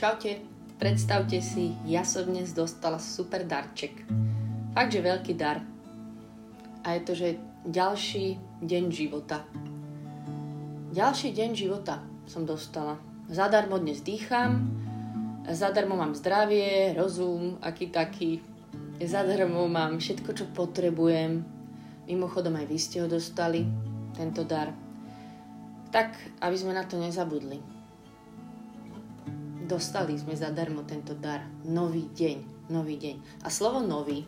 Čaute, predstavte si, ja som dnes dostala super darček. Fakt, že veľký dar. A je to, že ďalší deň života. Ďalší deň života som dostala. Zadarmo dnes dýcham, zadarmo mám zdravie, rozum, aký taký. Zadarmo mám všetko, čo potrebujem. Mimochodom aj vy ste ho dostali, tento dar. Tak, aby sme na to nezabudli dostali sme zadarmo tento dar. Nový deň, nový deň. A slovo nový,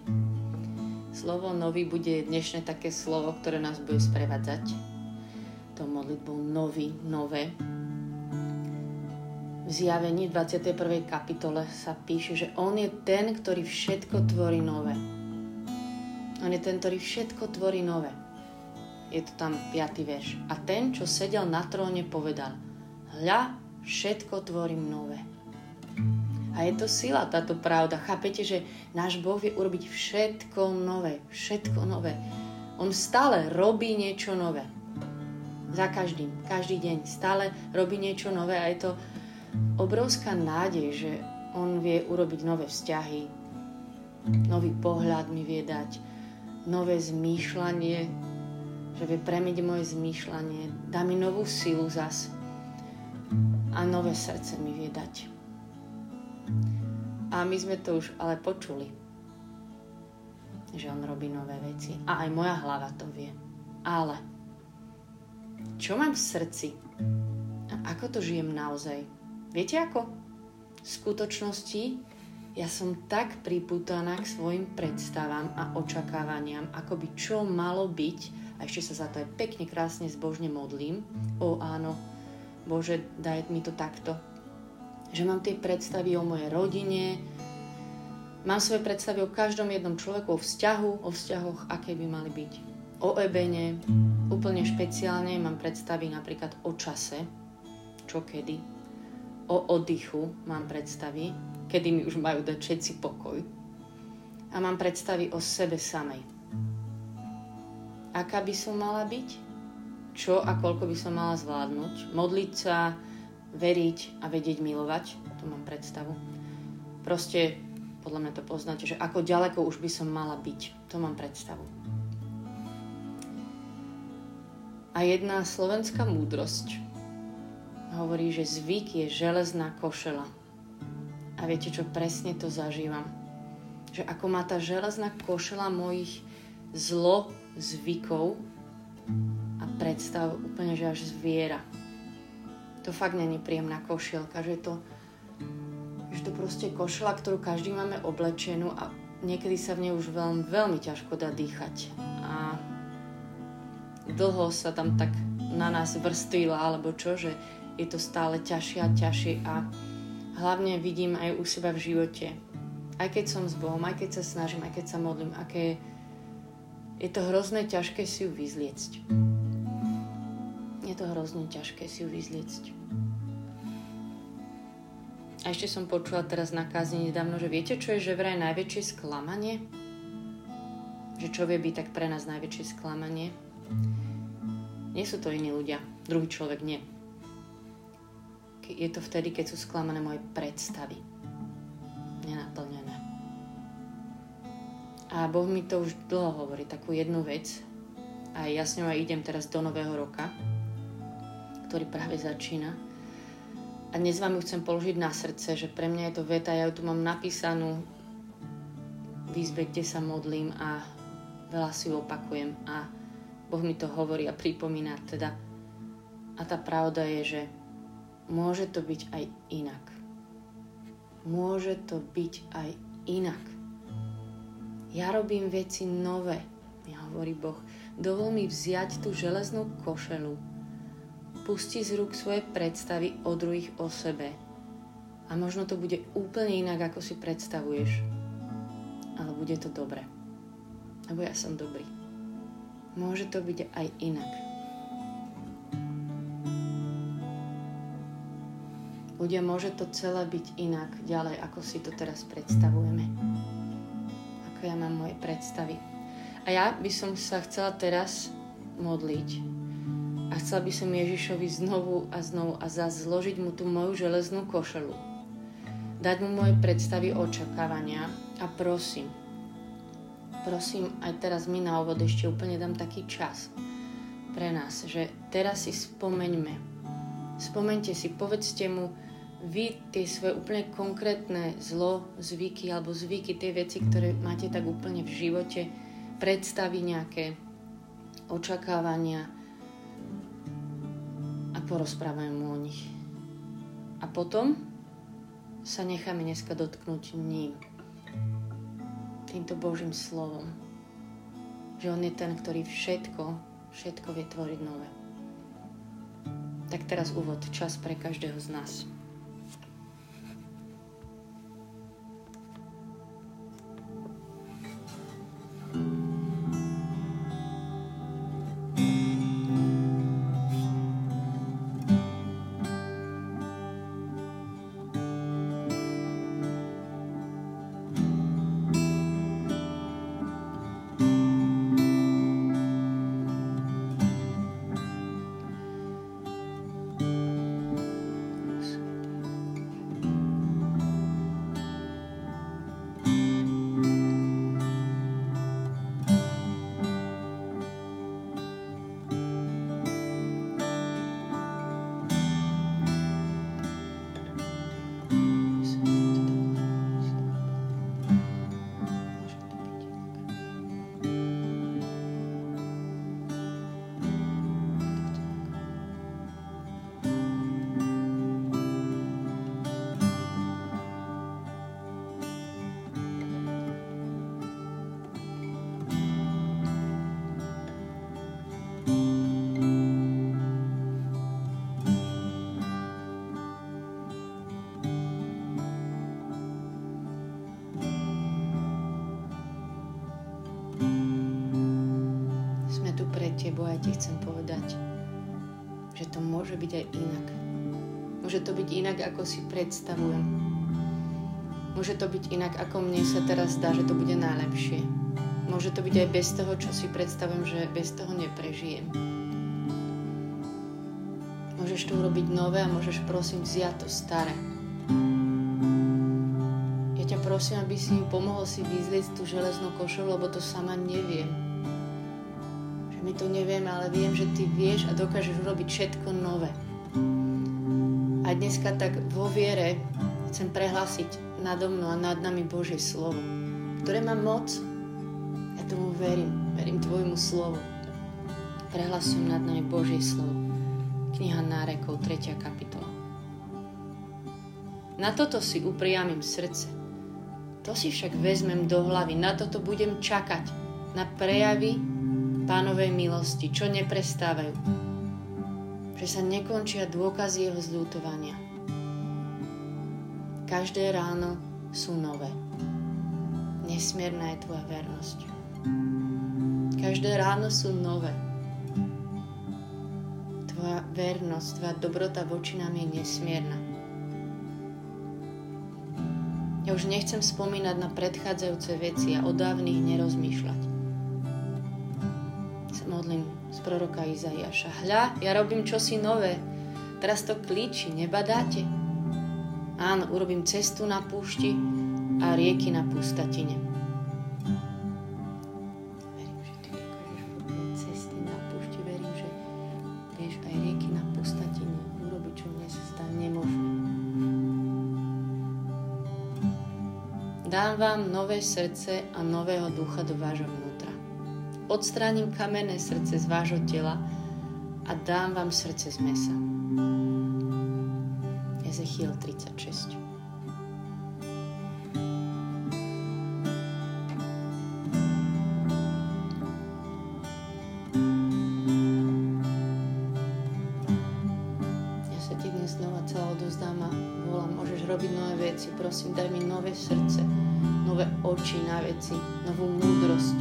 slovo nový bude dnešné také slovo, ktoré nás bude sprevádzať. To modlitbou nový, nové. V zjavení 21. kapitole sa píše, že on je ten, ktorý všetko tvorí nové. On je ten, ktorý všetko tvorí nové. Je to tam 5. verš. A ten, čo sedel na tróne, povedal, hľa, všetko tvorím nové. A je to sila, táto pravda. Chápete, že náš Boh vie urobiť všetko nové. Všetko nové. On stále robí niečo nové. Za každým, každý deň. Stále robí niečo nové a je to obrovská nádej, že on vie urobiť nové vzťahy, nový pohľad mi vie dať, nové zmýšľanie, že vie premeniť moje zmýšľanie, dá mi novú silu zas a nové srdce mi vie dať. A my sme to už ale počuli, že on robí nové veci. A aj moja hlava to vie. Ale čo mám v srdci? A ako to žijem naozaj? Viete ako? V skutočnosti ja som tak priputaná k svojim predstavám a očakávaniam, ako by čo malo byť, a ešte sa za to aj pekne, krásne, zbožne modlím. O áno, Bože, daj mi to takto, že mám tie predstavy o mojej rodine, mám svoje predstavy o každom jednom človeku, o vzťahu, o vzťahoch, aké by mali byť. O ebene, úplne špeciálne mám predstavy napríklad o čase, čo kedy. O oddychu mám predstavy, kedy mi už majú dať všetci pokoj. A mám predstavy o sebe samej. Aká by som mala byť? Čo a koľko by som mala zvládnuť? Modliť sa, veriť a vedieť milovať, to mám predstavu. Proste, podľa mňa to poznáte, že ako ďaleko už by som mala byť, to mám predstavu. A jedna slovenská múdrosť hovorí, že zvyk je železná košela. A viete čo, presne to zažívam. Že ako má tá železná košela mojich zlo zvykov a predstav úplne, že až zviera to fakt není príjemná košielka, že to, že to proste košela, ktorú každý máme oblečenú a niekedy sa v nej už veľmi, veľmi ťažko dá dýchať. A dlho sa tam tak na nás vrstvila, alebo čo, že je to stále ťažšie a ťažšie a hlavne vidím aj u seba v živote. Aj keď som s Bohom, aj keď sa snažím, aj keď sa modlím, aké je to hrozné ťažké si ju vyzliecť je to hrozne ťažké si ju vyzliecť. A ešte som počula teraz na kázni nedávno, že viete, čo je že vraj najväčšie sklamanie? Že čo vie byť tak pre nás najväčšie sklamanie? Nie sú to iní ľudia, druhý človek nie. Je to vtedy, keď sú sklamané moje predstavy. Nenaplnené. A Boh mi to už dlho hovorí, takú jednu vec. A ja s ňou aj idem teraz do nového roka ktorý práve začína. A dnes vám ju chcem položiť na srdce, že pre mňa je to veta, ja ju tu mám napísanú v izbe, kde sa modlím a veľa si ju opakujem a Boh mi to hovorí a pripomína teda. A tá pravda je, že môže to byť aj inak. Môže to byť aj inak. Ja robím veci nové, mi hovorí Boh. Dovol mi vziať tú železnú košelu Pusti z rúk svoje predstavy o druhých o sebe. A možno to bude úplne inak, ako si predstavuješ. Ale bude to dobre. Lebo ja som dobrý. Môže to byť aj inak. Ľudia, môže to celé byť inak ďalej, ako si to teraz predstavujeme. Ako ja mám moje predstavy. A ja by som sa chcela teraz modliť a chcela by som Ježišovi znovu a znovu a zase zložiť mu tú moju železnú košelu. dať mu moje predstavy, očakávania a prosím, prosím, aj teraz mi na úvod ešte úplne dám taký čas pre nás, že teraz si spomeňme. Spomeňte si, povedzte mu vy tie svoje úplne konkrétne zlo, zvyky alebo zvyky, tie veci, ktoré máte tak úplne v živote, predstavy nejaké, očakávania a porozprávajme mu o nich. A potom sa necháme dneska dotknúť ním. Týmto Božím slovom. Že On je ten, ktorý všetko, všetko vie tvoriť nové. Tak teraz úvod, čas pre každého z nás. Tebou ti chcem povedať, že to môže byť aj inak. Môže to byť inak, ako si predstavujem. Môže to byť inak, ako mne sa teraz zdá, že to bude najlepšie. Môže to byť aj bez toho, čo si predstavujem, že bez toho neprežijem. Môžeš to urobiť nové a môžeš prosím vziať to staré. Ja ťa prosím, aby si mi pomohol si vyzliť tú železnú košelu, lebo to sama neviem my to nevieme, ale viem, že ty vieš a dokážeš urobiť všetko nové. A dneska tak vo viere chcem prehlásiť nado mnou a nad nami Božie slovo, ktoré má moc. Ja tomu verím, verím tvojmu slovu. Prehlasujem nad nami Božie slovo. Kniha Nárekov, 3. kapitola. Na toto si upriamím srdce. To si však vezmem do hlavy, na toto budem čakať, na prejavy pánovej milosti, čo neprestávajú. Že sa nekončia dôkazy jeho zľutovania. Každé ráno sú nové. Nesmierna je tvoja vernosť. Každé ráno sú nové. Tvoja vernosť, tvoja dobrota voči nám je nesmierna. Ja už nechcem spomínať na predchádzajúce veci a o dávnych nerozmýšľať modlím z proroka Izaiaša. Hľa, ja robím čosi nové. Teraz to klíči, nebadáte? Áno, urobím cestu na púšti a rieky na pustatine. Cesty na púšti. Verím, že vieš aj rieky na urobiť, čo mne sa nemožné. Dám vám nové srdce a nového ducha do vášho vnútra odstránim kamenné srdce z vášho tela a dám vám srdce z mesa. Ezechiel 36 Ja sa ti dnes znova celá odozdám a volám, môžeš robiť nové veci, prosím, daj mi nové srdce, nové oči na veci, novú múdrosť,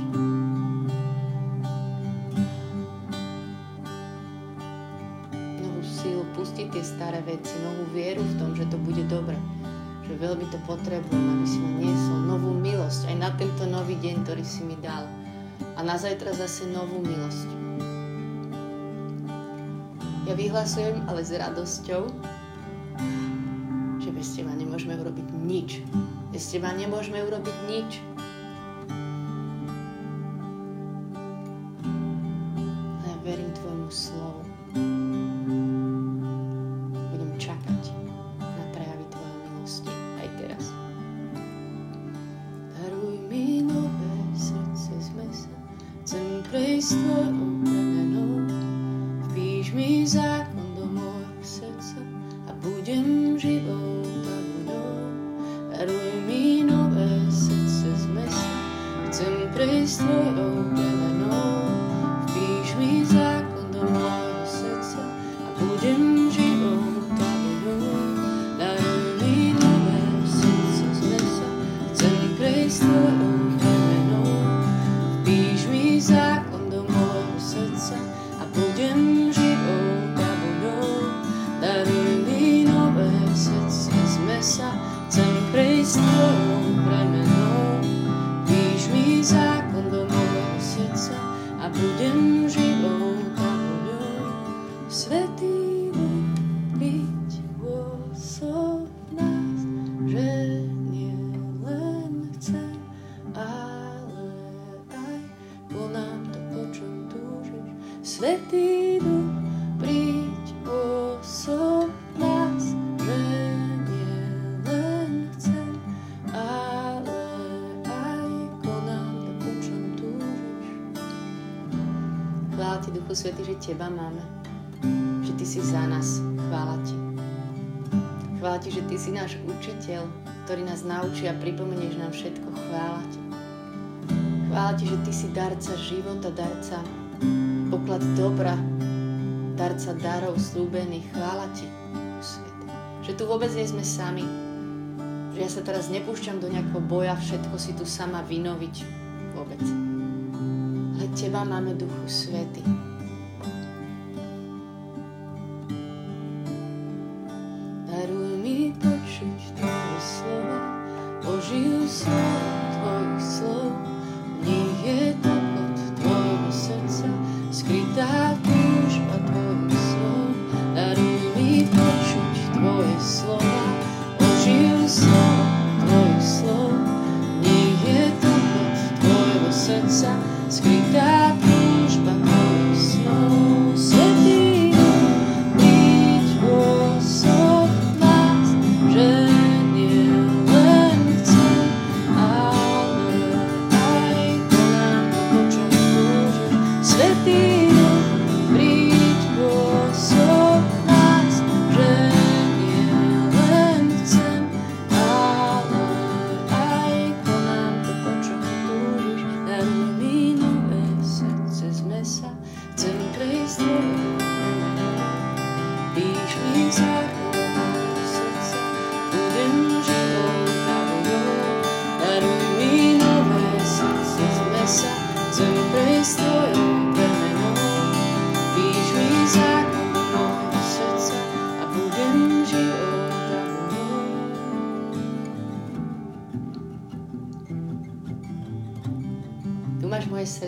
tie staré veci, novú vieru v tom, že to bude dobre. Že veľmi to potrebujem, aby si ma niesol novú milosť aj na tento nový deň, ktorý si mi dal. A na zajtra zase novú milosť. Ja vyhlasujem ale s radosťou, že bez teba nemôžeme urobiť nič. Bez teba nemôžeme urobiť nič. the Duchu si za nás. Chvála Ti. Chvála Ti, že Ty si náš učiteľ, ktorý nás naučí a pripomenieš nám všetko. Chvála Ti. Chvála Ti, že Ty si darca života, darca poklad dobra, darca darov slúbených. Chvála Ti, Svety. Že tu vôbec nie sme sami. Že ja sa teraz nepúšťam do nejakého boja, všetko si tu sama vynoviť. Vôbec. Ale Teba máme, Duchu Svety.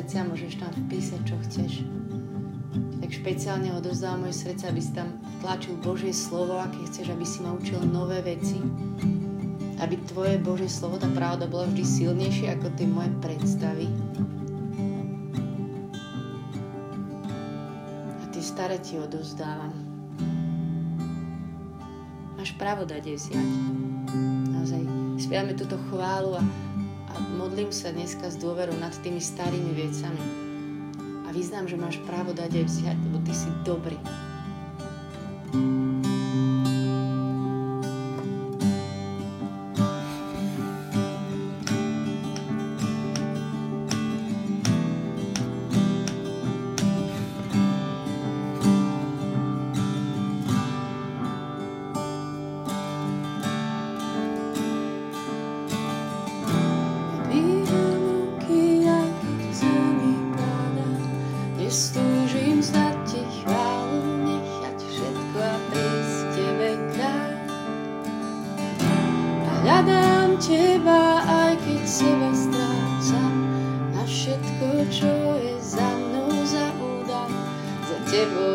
Srdcia, môžeš tam vpísať, čo chceš. Tak špeciálne odozdávam moje srdce, aby si tam tlačil Božie slovo, aké chceš, aby si ma učil nové veci. Aby tvoje Božie slovo, tá pravda bola vždy silnejšia ako tie moje predstavy. A tie staré ti odozdávam. Máš právo dať jej. Naozaj spievame túto chválu a a modlím sa dneska s dôverou nad tými starými vecami. A vyznám, že máš právo dať aj vziať, lebo ty si dobrý. srdcom na všetko, čo je za mnou zaúdam, za tebou.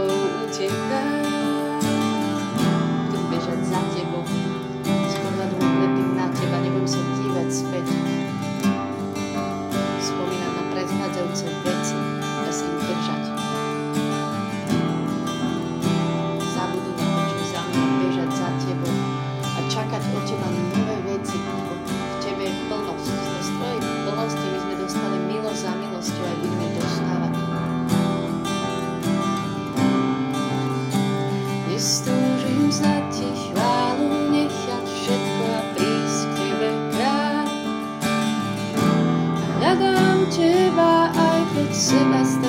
Chvála Ti, že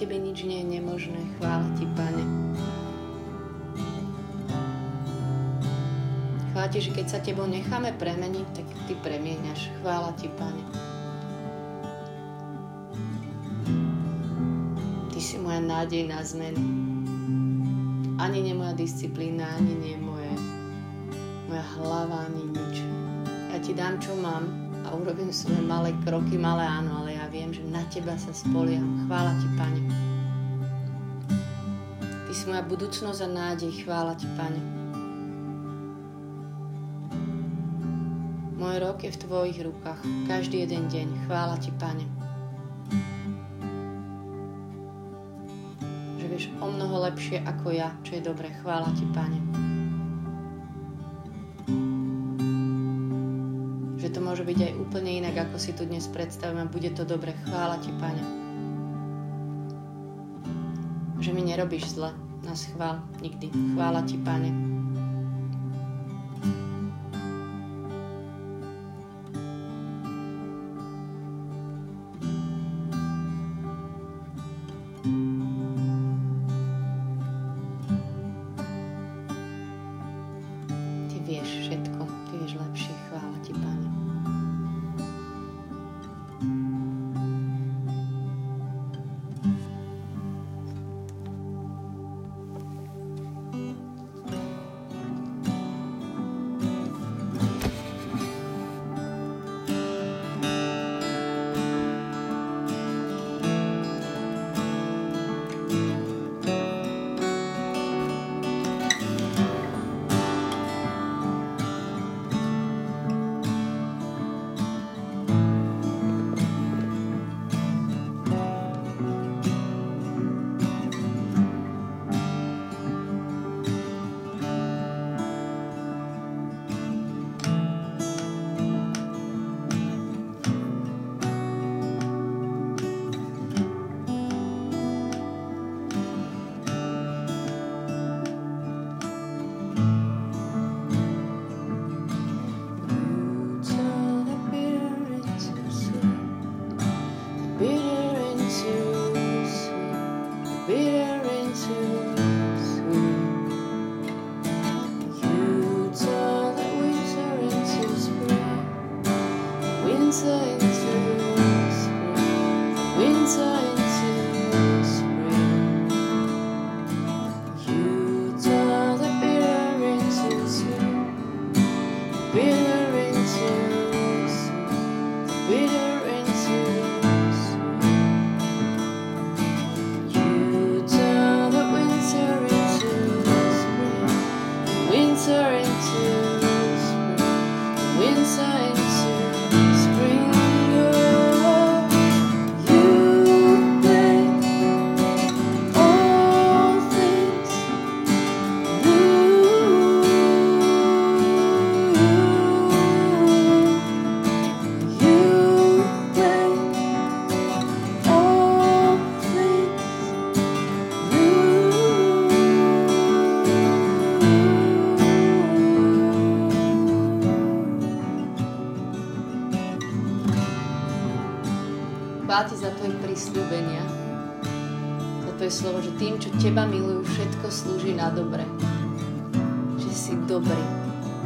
Tebe nič nie je nemožné. Chvála Ti, Pane. Chvála Ti, že keď sa Tebou necháme premeniť, tak Ty premieňaš. Chvála Ti, Pane. Ty si moja nádej na zmenu. Ani nie moja disciplína, ani nie moje, moja hlava, ani nič. Ja Ti dám, čo mám a urobím svoje malé kroky, malé áno, ale viem, že na Teba sa spoliam. Chvála Ti, Pane. Ty si moja budúcnosť a nádej. Chvála Ti, Pane. Môj rok je v Tvojich rukách. Každý jeden deň. Chvála Ti, Pane. Že vieš o mnoho lepšie ako ja, čo je dobre. Chvála Ti, Pane. Môže byť aj úplne inak, ako si tu dnes predstavím a bude to dobre. Chvála Ti, Pane. Že mi nerobíš zle. Na schvál nikdy. Chvála Ti, Pane. Teba milujú, všetko slúži na dobre. Že si dobrý.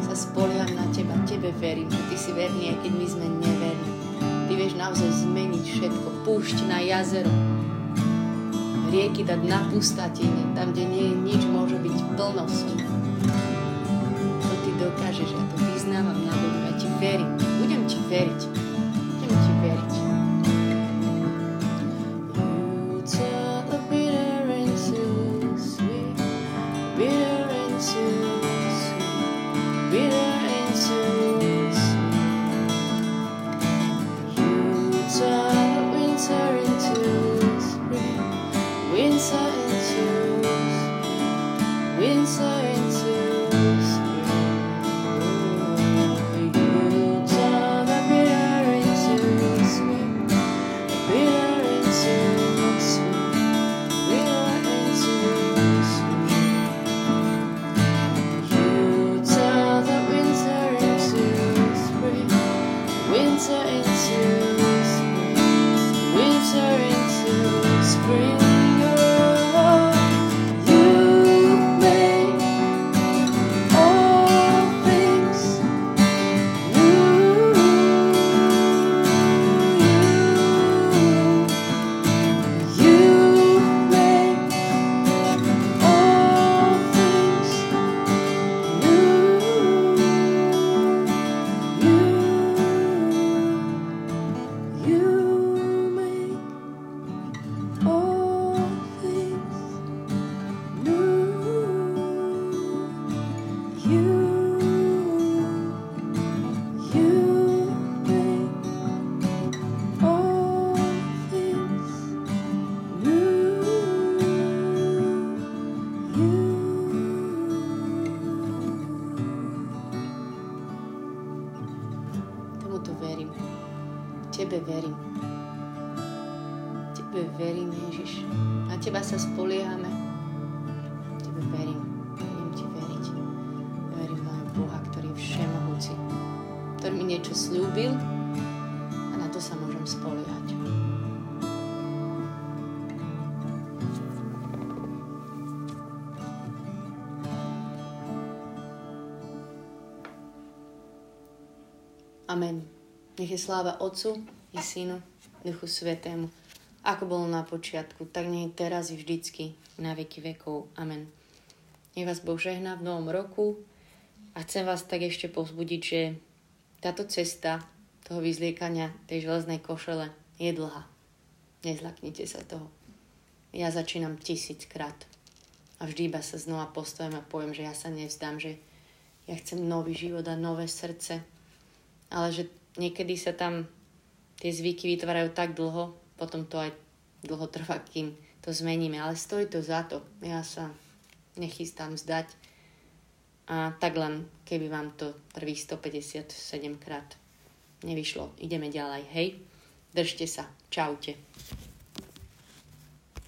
Sa spoliam na teba, tebe verím, že ty si verný, aj keď my sme neverní. Ty vieš naozaj zmeniť všetko, púšť na jazero, rieky dať na pustatine, tam, kde nie je nič, môže byť plnosť. To ty dokážeš, ja to vyznávam na dobu, ja ti verím, budem ti veriť. Amen. Nech je sláva Otcu i Synu, Duchu Svetému, ako bolo na počiatku, tak nech teraz i vždycky, na veky vekov. Amen. Nech vás Boh žehná v novom roku a chcem vás tak ešte povzbudiť, že táto cesta toho vyzliekania tej železnej košele je dlhá. Nezlaknite sa toho. Ja začínam tisíckrát a vždy iba sa znova postavím a poviem, že ja sa nevzdám, že ja chcem nový život a nové srdce, ale že niekedy sa tam tie zvyky vytvárajú tak dlho, potom to aj dlho trvá, kým to zmeníme. Ale stojí to za to. Ja sa nechystám zdať. A tak len, keby vám to prvých 157 krát nevyšlo. Ideme ďalej, hej? Držte sa. Čaute.